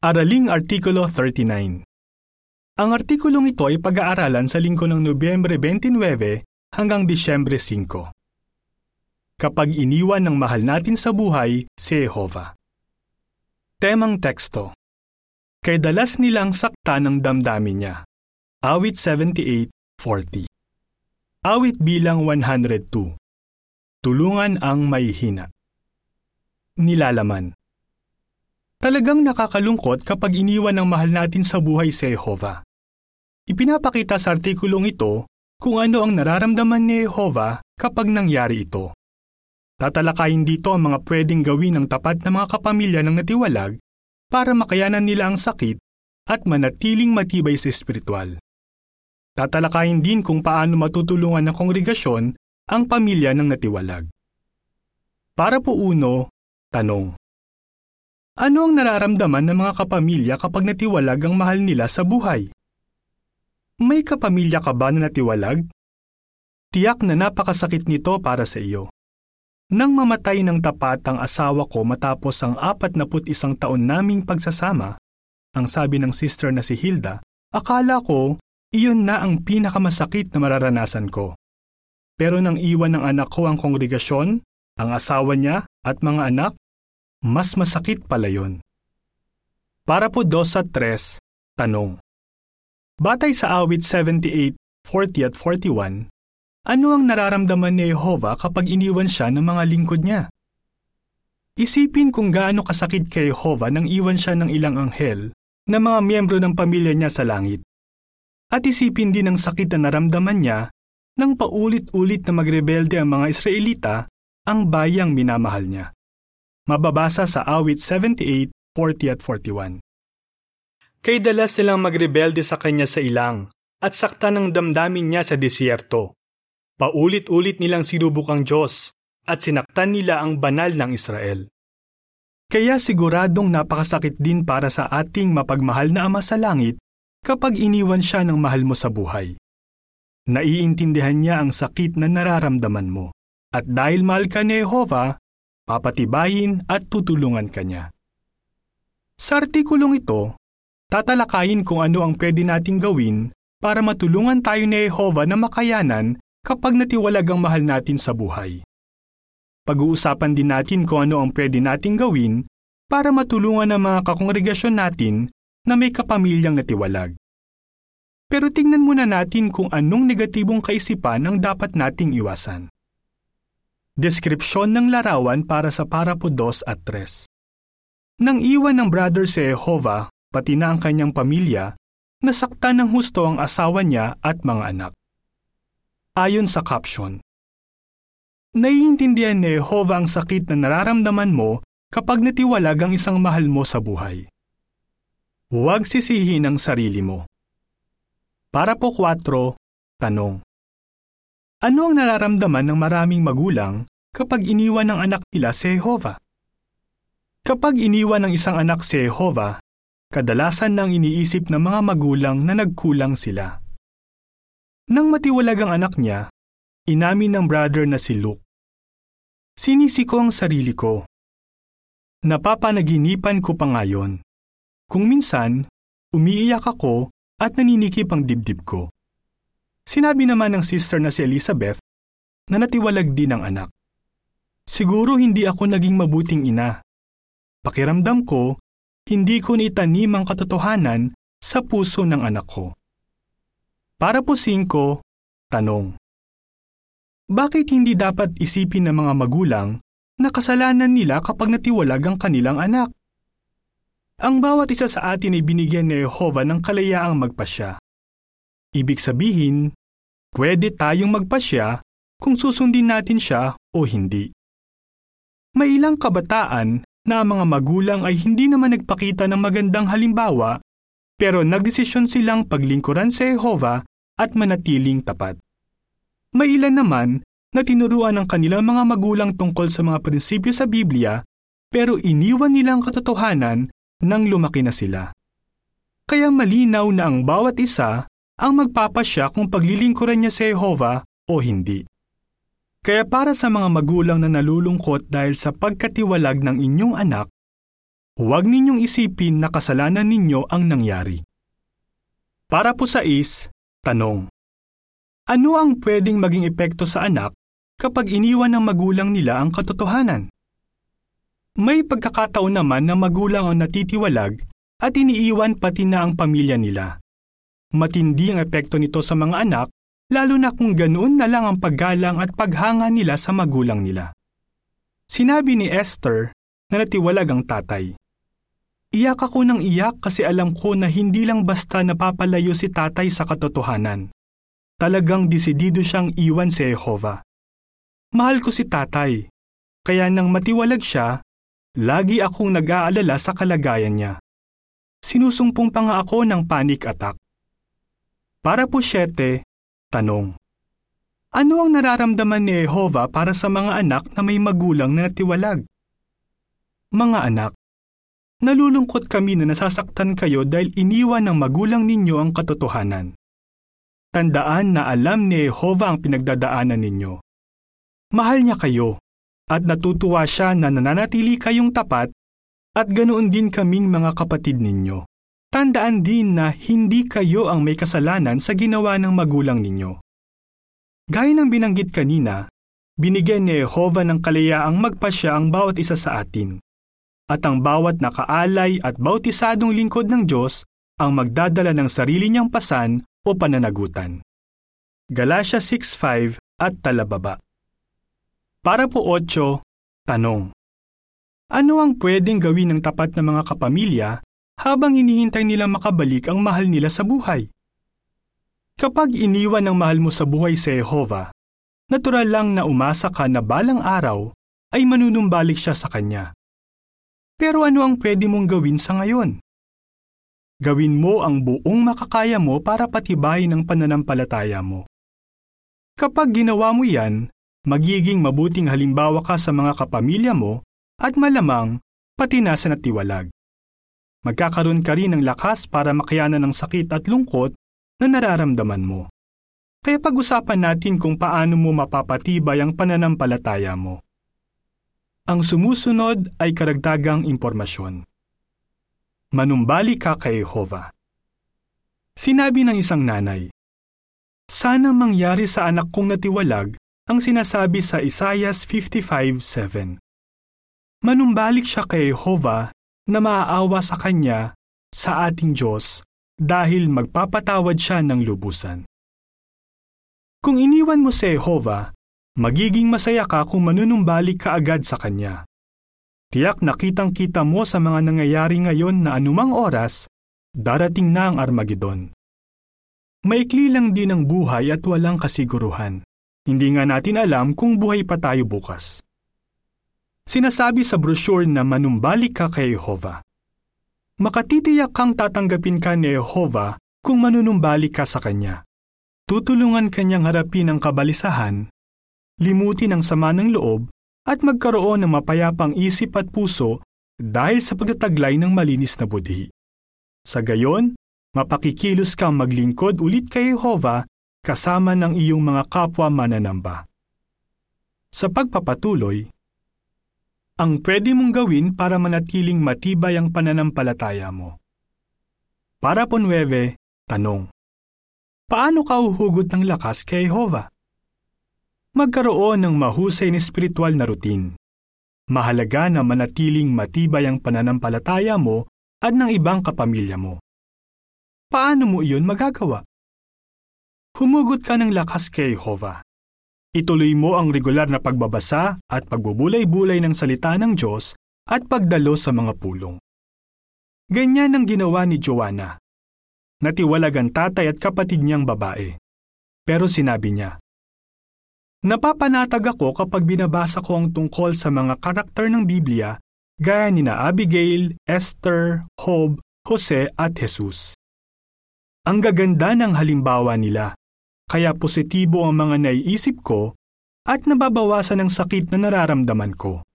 Araling Artikulo 39 Ang artikulong ito ay pag-aaralan sa linggo ng Nobyembre 29 hanggang Disyembre 5. Kapag iniwan ng mahal natin sa buhay si Jehovah. Temang teksto Kay dalas nilang sakta ng damdamin niya. Awit 78.40 Awit bilang 102 Tulungan ang may hina. Nilalaman Talagang nakakalungkot kapag iniwan ng mahal natin sa buhay si Jehovah. Ipinapakita sa artikulong ito kung ano ang nararamdaman ni Jehovah kapag nangyari ito. Tatalakayin dito ang mga pwedeng gawin ng tapat na mga kapamilya ng natiwalag para makayanan nila ang sakit at manatiling matibay sa espiritual. Tatalakayin din kung paano matutulungan ng kongregasyon ang pamilya ng natiwalag. Para po uno, tanong. Ano ang nararamdaman ng mga kapamilya kapag natiwalag ang mahal nila sa buhay? May kapamilya ka ba na natiwalag? Tiyak na napakasakit nito para sa iyo. Nang mamatay ng tapat ang asawa ko matapos ang apat isang taon naming pagsasama, ang sabi ng sister na si Hilda, akala ko iyon na ang pinakamasakit na mararanasan ko. Pero nang iwan ng anak ko ang kongregasyon, ang asawa niya at mga anak, mas masakit pala yon. Para po 2 at 3, tanong. Batay sa awit 78, 40 at 41, ano ang nararamdaman ni Jehovah kapag iniwan siya ng mga lingkod niya? Isipin kung gaano kasakit kay Jehovah nang iwan siya ng ilang anghel na mga miyembro ng pamilya niya sa langit. At isipin din ang sakit na naramdaman niya nang paulit-ulit na magrebelde ang mga Israelita ang bayang minamahal niya. Mababasa sa awit 78, 40 at 41. Kay dalas silang magrebelde sa kanya sa ilang at sakta ng damdamin niya sa disyerto. Paulit-ulit nilang sinubok ang Diyos at sinaktan nila ang banal ng Israel. Kaya siguradong napakasakit din para sa ating mapagmahal na Ama sa Langit kapag iniwan siya ng mahal mo sa buhay. Naiintindihan niya ang sakit na nararamdaman mo. At dahil mahal ka ni Jehovah, papatibayin at tutulungan ka niya. Sa artikulong ito, tatalakayin kung ano ang pwede nating gawin para matulungan tayo ni Jehovah na makayanan kapag natiwalag ang mahal natin sa buhay. Pag-uusapan din natin kung ano ang pwede nating gawin para matulungan ang mga kakongregasyon natin na may kapamilyang natiwalag. Pero tingnan muna natin kung anong negatibong kaisipan ang dapat nating iwasan. Deskripsyon ng larawan para sa parapo 2 at 3. Nang iwan ng brother si Jehovah, pati na ang kanyang pamilya, nasaktan ng husto ang asawa niya at mga anak. Ayon sa caption, Naiintindihan ni Jehovah ang sakit na nararamdaman mo kapag natiwalag ang isang mahal mo sa buhay. Huwag sisihin ang sarili mo. Para po 4, tanong. Ano ang nararamdaman ng maraming magulang kapag iniwan ng anak nila si Jehovah? Kapag iniwan ng isang anak si Jehovah, kadalasan nang iniisip ng mga magulang na nagkulang sila. Nang matiwalag ang anak niya, inamin ng brother na si Luke. Sinisi ang sarili ko. Napapanaginipan ko pa ngayon. Kung minsan, umiiyak ako at naninikip ang dibdib ko. Sinabi naman ng sister na si Elizabeth na natiwalag din ang anak. Siguro hindi ako naging mabuting ina. Pakiramdam ko, hindi ko nitanim ang katotohanan sa puso ng anak ko. Para po singko, tanong. Bakit hindi dapat isipin ng mga magulang na kasalanan nila kapag natiwalag ang kanilang anak? Ang bawat isa sa atin ay binigyan ni Jehovah ng kalayaang magpasya. Ibig sabihin, Pwede tayong magpasya kung susundin natin siya o hindi. May ilang kabataan na mga magulang ay hindi naman nagpakita ng magandang halimbawa pero nagdesisyon silang paglingkuran sa Jehovah at manatiling tapat. May ilan naman na tinuruan ng kanilang mga magulang tungkol sa mga prinsipyo sa Biblia pero iniwan nila ang katotohanan nang lumaki na sila. Kaya malinaw na ang bawat isa ang magpapasya kung paglilingkuran niya si Jehovah o hindi. Kaya para sa mga magulang na nalulungkot dahil sa pagkatiwalag ng inyong anak, huwag ninyong isipin na kasalanan ninyo ang nangyari. Para po sa is, tanong. Ano ang pwedeng maging epekto sa anak kapag iniwan ng magulang nila ang katotohanan? May pagkakataon naman na magulang ang natitiwalag at iniiwan pati na ang pamilya nila. Matindi ang epekto nito sa mga anak lalo na kung ganoon na lang ang paggalang at paghanga nila sa magulang nila. Sinabi ni Esther na natiwalag ang tatay. Iyak ako ng iyak kasi alam ko na hindi lang basta napapalayo si tatay sa katotohanan. Talagang desidido siyang iwan si Jehovah. Mahal ko si tatay, kaya nang matiwalag siya, lagi akong nag-aalala sa kalagayan niya. Sinusumpong pa nga ako ng panic attack. Para po siyete, tanong. Ano ang nararamdaman ni Jehovah para sa mga anak na may magulang na natiwalag? Mga anak, Nalulungkot kami na nasasaktan kayo dahil iniwan ng magulang ninyo ang katotohanan. Tandaan na alam ni Jehovah ang pinagdadaanan ninyo. Mahal niya kayo at natutuwa siya na nananatili kayong tapat at ganoon din kaming mga kapatid ninyo. Tandaan din na hindi kayo ang may kasalanan sa ginawa ng magulang ninyo. Gaya ng binanggit kanina, binigyan ni Jehovah ng kalayaang magpasya ang bawat isa sa atin at ang bawat nakaalay at bautisadong lingkod ng Diyos ang magdadala ng sarili niyang pasan o pananagutan. Galatia 6.5 at talababa Para po 8, tanong. Ano ang pwedeng gawin ng tapat na mga kapamilya habang hinihintay nila makabalik ang mahal nila sa buhay? Kapag iniwan ng mahal mo sa buhay si Jehovah, natural lang na umasa ka na balang araw ay manunumbalik siya sa kanya. Pero ano ang pwede mong gawin sa ngayon? Gawin mo ang buong makakaya mo para patibayin ang pananampalataya mo. Kapag ginawa mo yan, magiging mabuting halimbawa ka sa mga kapamilya mo at malamang pati na sa natiwalag. Magkakaroon ka rin ng lakas para makayanan ng sakit at lungkot na nararamdaman mo. Kaya pag-usapan natin kung paano mo mapapatibay ang pananampalataya mo. Ang sumusunod ay karagdagang impormasyon. Manumbali ka kay Jehovah. Sinabi ng isang nanay, Sana mangyari sa anak kong natiwalag ang sinasabi sa Isaias 55.7. Manumbalik siya kay Jehovah na maaawa sa kanya sa ating Diyos dahil magpapatawad siya ng lubusan. Kung iniwan mo si Jehovah, magiging masaya ka kung manunumbalik ka agad sa Kanya. Tiyak nakitang kita mo sa mga nangyayari ngayon na anumang oras, darating na ang Armageddon. Maikli lang din ang buhay at walang kasiguruhan. Hindi nga natin alam kung buhay pa tayo bukas. Sinasabi sa brochure na manumbalik ka kay Jehovah. Makatitiyak kang tatanggapin ka ni Jehovah kung manunumbalik ka sa Kanya. Tutulungan kanyang harapin ang kabalisahan limutin ang sama ng loob at magkaroon ng mapayapang isip at puso dahil sa pagtataglay ng malinis na budhi. Sa gayon, mapakikilos kang maglingkod ulit kay Jehovah kasama ng iyong mga kapwa mananamba. Sa pagpapatuloy, ang pwede mong gawin para manatiling matibay ang pananampalataya mo. Para po 9, tanong. Paano ka uhugot ng lakas kay Jehovah? magkaroon ng mahusay na espiritual na routine. Mahalaga na manatiling matibay ang pananampalataya mo at ng ibang kapamilya mo. Paano mo iyon magagawa? Humugot ka ng lakas kay Jehovah. Ituloy mo ang regular na pagbabasa at pagbubulay-bulay ng salita ng Diyos at pagdalo sa mga pulong. Ganyan ang ginawa ni Joanna. Natiwalag ang tatay at kapatid niyang babae. Pero sinabi niya, Napapanatag ako kapag binabasa ko ang tungkol sa mga karakter ng Biblia gaya ni na Abigail, Esther, Job, Jose at Jesus. Ang gaganda ng halimbawa nila, kaya positibo ang mga naiisip ko at nababawasan ang sakit na nararamdaman ko.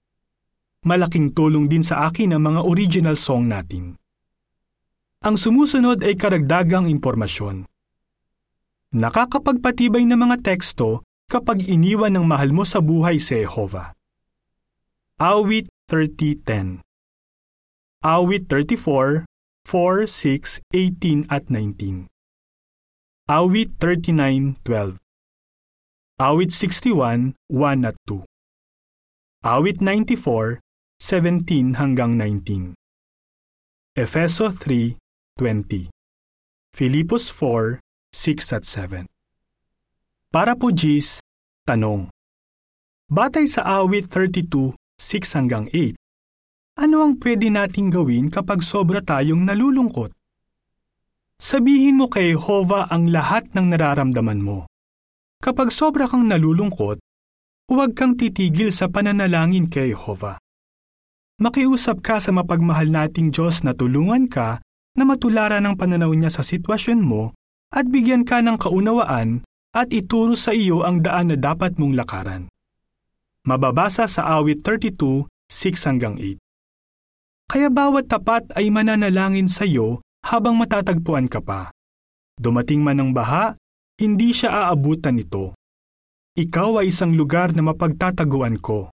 Malaking tulong din sa akin ang mga original song natin. Ang sumusunod ay karagdagang impormasyon. Nakakapagpatibay na mga teksto kapag iniwan ng mahal mo sa buhay si Jehovah. Awit 30.10 Awit 34, 4, 6, 18 at 19. Awit 39, 12. Awit 61, 1 at 2. Awit 94, 17 hanggang 19. Efeso 3, 20. Filipos 4, 6 at 7. Para po Gis, tanong. Batay sa awit 32, 6 hanggang 8, ano ang pwede nating gawin kapag sobra tayong nalulungkot? Sabihin mo kay Jehovah ang lahat ng nararamdaman mo. Kapag sobra kang nalulungkot, huwag kang titigil sa pananalangin kay Jehovah. Makiusap ka sa mapagmahal nating Diyos na tulungan ka na matularan ang pananaw niya sa sitwasyon mo at bigyan ka ng kaunawaan at ituro sa iyo ang daan na dapat mong lakaran. Mababasa sa awit 32, 6 hanggang 8. Kaya bawat tapat ay mananalangin sa iyo habang matatagpuan ka pa. Dumating man ang baha, hindi siya aabutan nito. Ikaw ay isang lugar na mapagtataguan ko.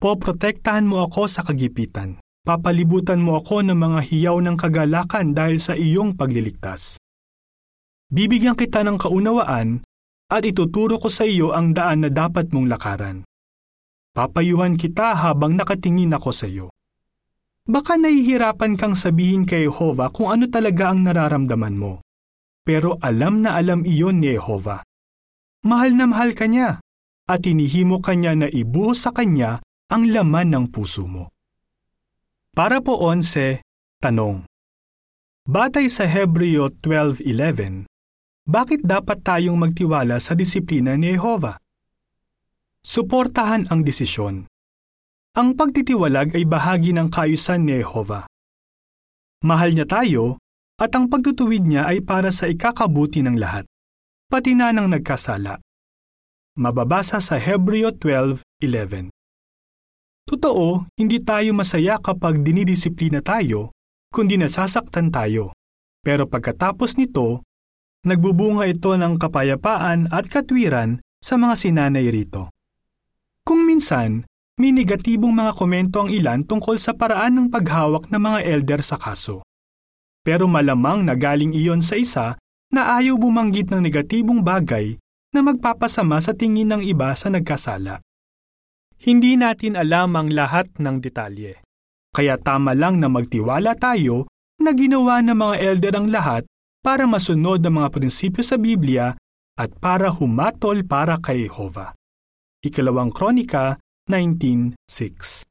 Poprotektahan mo ako sa kagipitan. Papalibutan mo ako ng mga hiyaw ng kagalakan dahil sa iyong pagliligtas. Bibigyan kita ng kaunawaan at ituturo ko sa iyo ang daan na dapat mong lakaran. Papayuhan kita habang nakatingin ako sa iyo. Baka nahihirapan kang sabihin kay Jehovah kung ano talaga ang nararamdaman mo. Pero alam na alam iyon ni Jehovah. Mahal na mahal ka niya at inihimo ka niya na ibuhos sa kanya ang laman ng puso mo. Para po 11, tanong. Batay sa Hebreo 12.11, bakit dapat tayong magtiwala sa disiplina ni Jehovah? Suportahan ang desisyon. Ang pagtitiwalag ay bahagi ng kaayusan ni Jehovah. Mahal niya tayo at ang pagtutuwid niya ay para sa ikakabuti ng lahat, pati na ng nagkasala. Mababasa sa Hebreo 12.11 Totoo, hindi tayo masaya kapag dinidisiplina tayo, kundi nasasaktan tayo. Pero pagkatapos nito, nagbubunga ito ng kapayapaan at katwiran sa mga sinanay rito. Kung minsan, may negatibong mga komento ang ilan tungkol sa paraan ng paghawak ng mga elder sa kaso. Pero malamang na galing iyon sa isa na ayaw bumanggit ng negatibong bagay na magpapasama sa tingin ng iba sa nagkasala. Hindi natin alam ang lahat ng detalye. Kaya tama lang na magtiwala tayo na ginawa ng mga elder ang lahat para masunod ang mga prinsipyo sa Biblia at para humatol para kay Jehovah. Ikalawang Kronika 19.6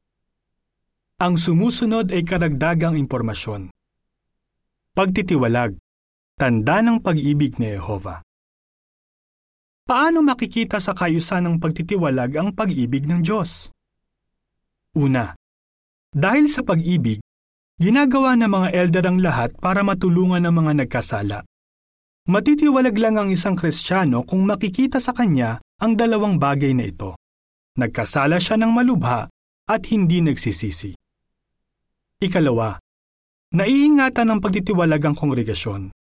Ang sumusunod ay karagdagang impormasyon. Pagtitiwalag, tanda ng pag-ibig ni Jehovah. Paano makikita sa kayusan ng pagtitiwalag ang pag-ibig ng Diyos? Una, dahil sa pag-ibig, ginagawa ng mga elder ang lahat para matulungan ang mga nagkasala. Matitiwalag lang ang isang Kristiyano kung makikita sa kanya ang dalawang bagay na ito. Nagkasala siya ng malubha at hindi nagsisisi. Ikalawa, naiingatan ng pagtitiwalag ang kongregasyon.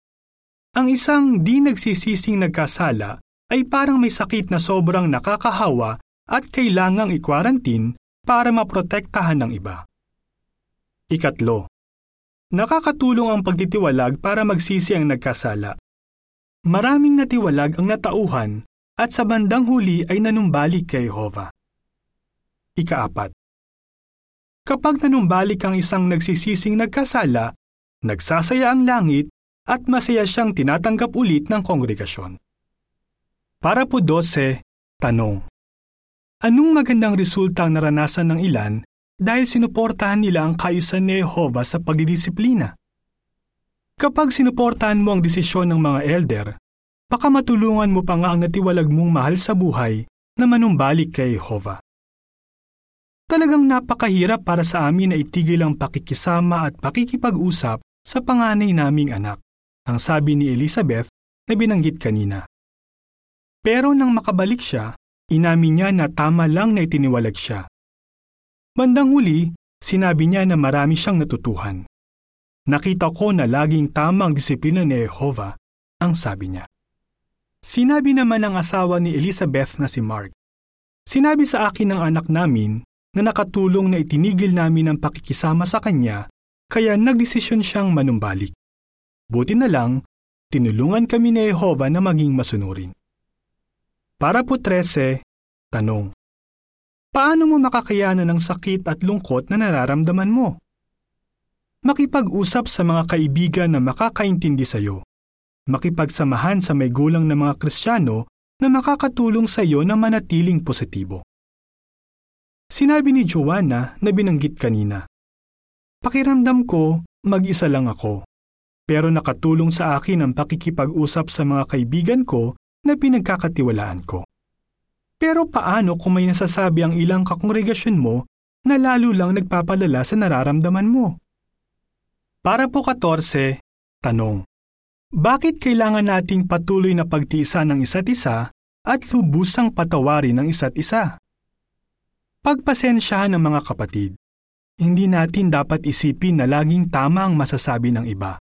Ang isang di nagsisising nagkasala ay parang may sakit na sobrang nakakahawa at kailangang i-quarantine para maprotektahan ng iba. Ikatlo, nakakatulong ang pagtitiwalag para magsisi ang nagkasala. Maraming natiwalag ang natauhan at sa bandang huli ay nanumbalik kay Jehovah. Ikaapat. Kapag nanumbalik ang isang nagsisising nagkasala, nagsasaya ang langit at masaya siyang tinatanggap ulit ng kongregasyon. Para po 12, tanong. Anong magandang resulta ang naranasan ng ilan dahil sinuportahan nila ang kaayusan ni Jehovah sa pagdidisiplina? Kapag sinuportahan mo ang desisyon ng mga elder, baka matulungan mo pa nga ang natiwalag mong mahal sa buhay na manumbalik kay Jehovah. Talagang napakahirap para sa amin na itigil ang pakikisama at pakikipag-usap sa panganay naming anak, ang sabi ni Elizabeth na binanggit kanina. Pero nang makabalik siya, inamin niya na tama lang na itiniwalag siya. Bandang huli, sinabi niya na marami siyang natutuhan. Nakita ko na laging tamang disiplina ni Jehovah, ang sabi niya. Sinabi naman ng asawa ni Elizabeth na si Mark, Sinabi sa akin ng anak namin na nakatulong na itinigil namin ang pakikisama sa kanya kaya nagdesisyon siyang manumbalik. Buti na lang, tinulungan kami ni Jehova na maging masunurin. Para po 13, tanong. Paano mo makakayanan ng sakit at lungkot na nararamdaman mo? Makipag-usap sa mga kaibigan na makakaintindi sa iyo. Makipagsamahan sa may gulang na mga Kristiyano na makakatulong sa iyo na manatiling positibo. Sinabi ni Joanna na binanggit kanina, Pakiramdam ko, mag-isa lang ako. Pero nakatulong sa akin ang pakikipag-usap sa mga kaibigan ko na pinagkakatiwalaan ko. Pero paano kung may nasasabi ang ilang kakongregasyon mo na lalo lang nagpapalala sa nararamdaman mo? Para po 14, tanong. Bakit kailangan nating patuloy na pagtiisan ng isa't isa at lubusang patawarin ng isa't isa? Pagpasensyahan ng mga kapatid. Hindi natin dapat isipin na laging tama ang masasabi ng iba.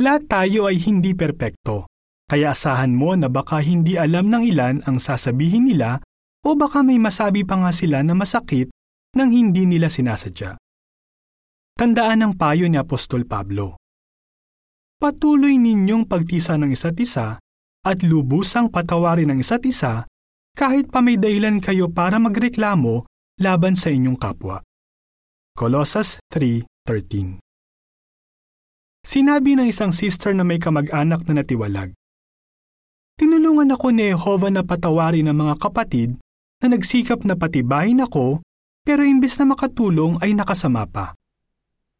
Lahat tayo ay hindi perpekto, kaya asahan mo na baka hindi alam ng ilan ang sasabihin nila o baka may masabi pa nga sila na masakit nang hindi nila sinasadya. Tandaan ang payo ni Apostol Pablo. Patuloy ninyong pagtisa ng isa't isa at lubusang patawarin ng isa't isa kahit pa may dahilan kayo para magreklamo laban sa inyong kapwa. Colossus 3.13 Sinabi ng isang sister na may kamag-anak na natiwalag, Tinulungan ako ni Jehovah na patawarin ng mga kapatid na nagsikap na patibayin ako pero imbes na makatulong ay nakasama pa.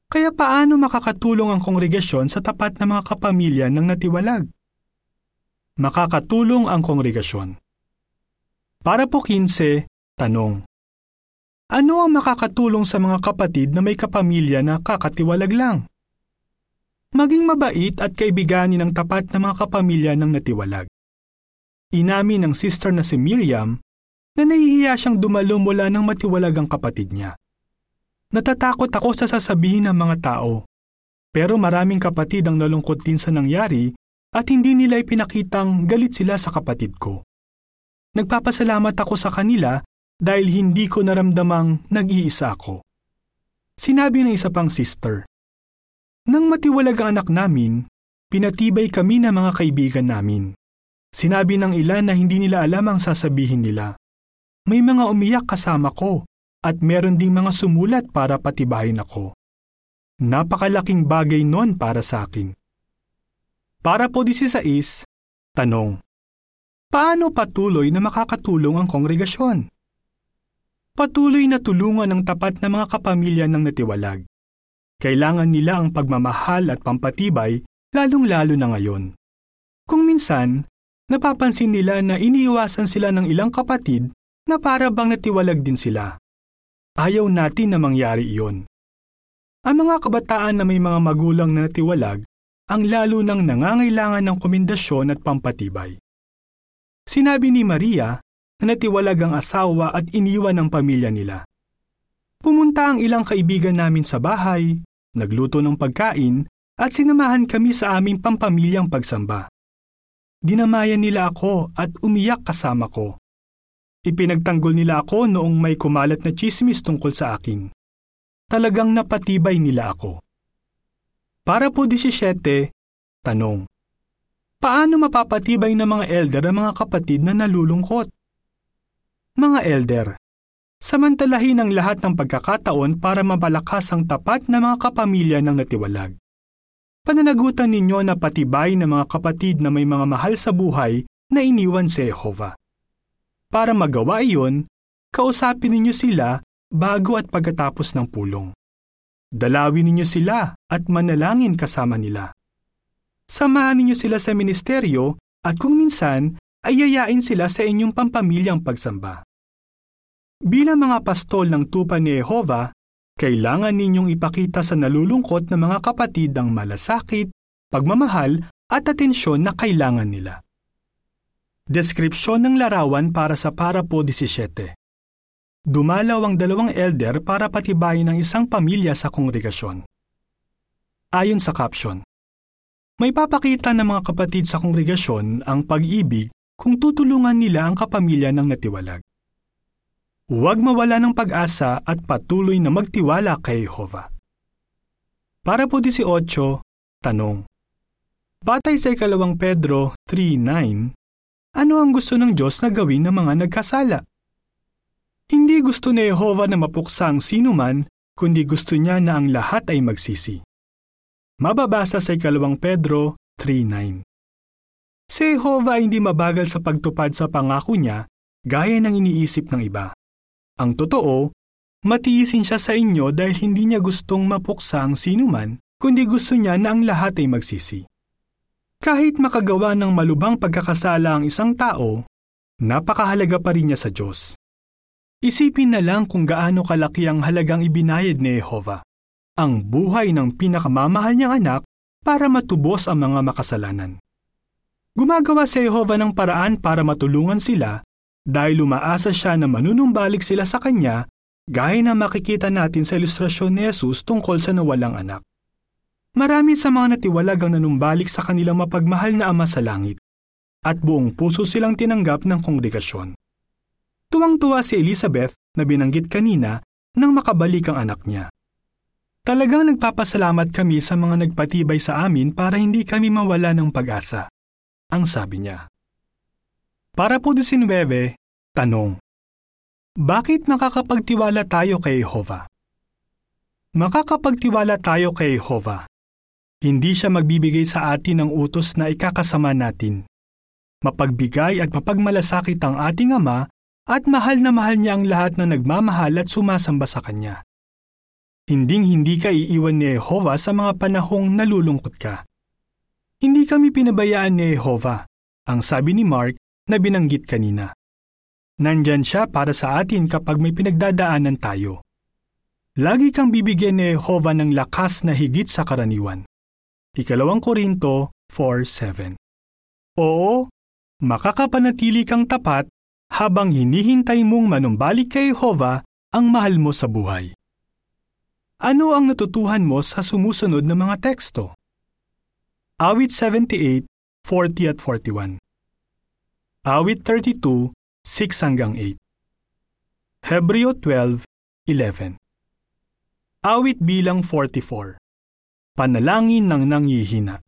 Kaya paano makakatulong ang kongregasyon sa tapat ng mga kapamilya ng natiwalag? Makakatulong ang kongregasyon. Para po 15, tanong. Ano ang makakatulong sa mga kapatid na may kapamilya na kakatiwalag lang? Maging mabait at kaibiganin ng tapat na mga kapamilya ng natiwalag. Inamin ng sister na si Miriam na nahihiya siyang dumalo mula ng matiwalagang kapatid niya. Natatakot ako sa sasabihin ng mga tao. Pero maraming kapatid ang nalungkot din sa nangyari at hindi nila ipinakitang galit sila sa kapatid ko. Nagpapasalamat ako sa kanila dahil hindi ko naramdamang nag-iisa ako. Sinabi ng isa pang sister, Nang matiwalag ang anak namin, pinatibay kami ng mga kaibigan namin. Sinabi ng ilan na hindi nila alam ang sasabihin nila. May mga umiyak kasama ko at meron ding mga sumulat para patibayin ako. Napakalaking bagay nun para sa akin. Para po 16, tanong. Paano patuloy na makakatulong ang kongregasyon? Patuloy na tulungan ng tapat na mga kapamilya ng natiwalag. Kailangan nila ang pagmamahal at pampatibay lalong-lalo na ngayon. Kung minsan, napapansin nila na iniiwasan sila ng ilang kapatid na para bang natiwalag din sila. Ayaw natin na mangyari iyon. Ang mga kabataan na may mga magulang na natiwalag ang lalo nang nangangailangan ng komendasyon at pampatibay. Sinabi ni Maria na natiwalag ang asawa at iniwan ng pamilya nila. Pumunta ang ilang kaibigan namin sa bahay, nagluto ng pagkain at sinamahan kami sa aming pampamilyang pagsamba. Dinamayan nila ako at umiyak kasama ko. Ipinagtanggol nila ako noong may kumalat na chismis tungkol sa akin. Talagang napatibay nila ako. Para po 17, tanong. Paano mapapatibay ng mga elder ang mga kapatid na nalulungkot? Mga elder, samantalahin ang lahat ng pagkakataon para mapalakas ang tapat na mga kapamilya ng natiwalag. Pananagutan ninyo na patibay ng mga kapatid na may mga mahal sa buhay na iniwan si Jehovah. Para magawa iyon, kausapin ninyo sila bago at pagkatapos ng pulong. Dalawin ninyo sila at manalangin kasama nila. Samahan ninyo sila sa ministeryo at kung minsan ay yayain sila sa inyong pampamilyang pagsamba. Bilang mga pastol ng tupa ni Jehova, kailangan ninyong ipakita sa nalulungkot na mga kapatid ang malasakit, pagmamahal at atensyon na kailangan nila. Deskripsyon ng larawan para sa Parapo 17 Dumalaw ang dalawang elder para patibayin ang isang pamilya sa kongregasyon. Ayon sa caption, may papakita ng mga kapatid sa kongregasyon ang pag-ibig kung tutulungan nila ang kapamilya ng natiwalag. Huwag mawala ng pag-asa at patuloy na magtiwala kay Jehovah. Para po 18, tanong. Batay sa ikalawang Pedro 3.9, ano ang gusto ng Diyos na gawin ng mga nagkasala? Hindi gusto ni Jehovah na mapuksa ang sinuman, kundi gusto niya na ang lahat ay magsisi. Mababasa sa ikalawang Pedro 3.9 Si Jehovah hindi mabagal sa pagtupad sa pangako niya gaya ng iniisip ng iba. Ang totoo, matiisin siya sa inyo dahil hindi niya gustong mapuksa ang sinuman, kundi gusto niya na ang lahat ay magsisi. Kahit makagawa ng malubhang pagkakasala ang isang tao, napakahalaga pa rin niya sa Diyos. Isipin na lang kung gaano kalaki ang halagang ibinayad ni Jehovah, ang buhay ng pinakamamahal niyang anak para matubos ang mga makasalanan. Gumagawa si Jehovah ng paraan para matulungan sila dahil umaasa siya na manunumbalik sila sa kanya gaya na makikita natin sa ilustrasyon ni Jesus tungkol sa nawalang anak. Marami sa mga natiwalag ang nanumbalik sa kanilang mapagmahal na Ama sa Langit, at buong puso silang tinanggap ng kongregasyon. Tuwang-tuwa si Elizabeth na binanggit kanina nang makabalik ang anak niya. Talagang nagpapasalamat kami sa mga nagpatibay sa amin para hindi kami mawala ng pag-asa, ang sabi niya. Para po 19, tanong. Bakit makakapagtiwala tayo kay Jehovah? Makakapagtiwala tayo kay Jehovah hindi siya magbibigay sa atin ng utos na ikakasama natin. Mapagbigay at mapagmalasakit ang ating Ama at mahal na mahal niya ang lahat na nagmamahal at sumasamba sa Kanya. Hinding-hindi ka iiwan ni Jehovah sa mga panahong nalulungkot ka. Hindi kami pinabayaan ni Jehovah, ang sabi ni Mark na binanggit kanina. Nandyan siya para sa atin kapag may pinagdadaanan tayo. Lagi kang bibigyan ni Jehovah ng lakas na higit sa karaniwan. Ikalawang Korinto 4.7 Oo, makakapanatili kang tapat habang hinihintay mong manumbalik kay Jehovah ang mahal mo sa buhay. Ano ang natutuhan mo sa sumusunod na mga teksto? Awit 78, 40 at 41 Awit 32, 6 hanggang 8 Hebreo 12, 11 Awit bilang 44 Panalangin ng nanghihina.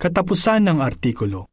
Katapusan ng artikulo.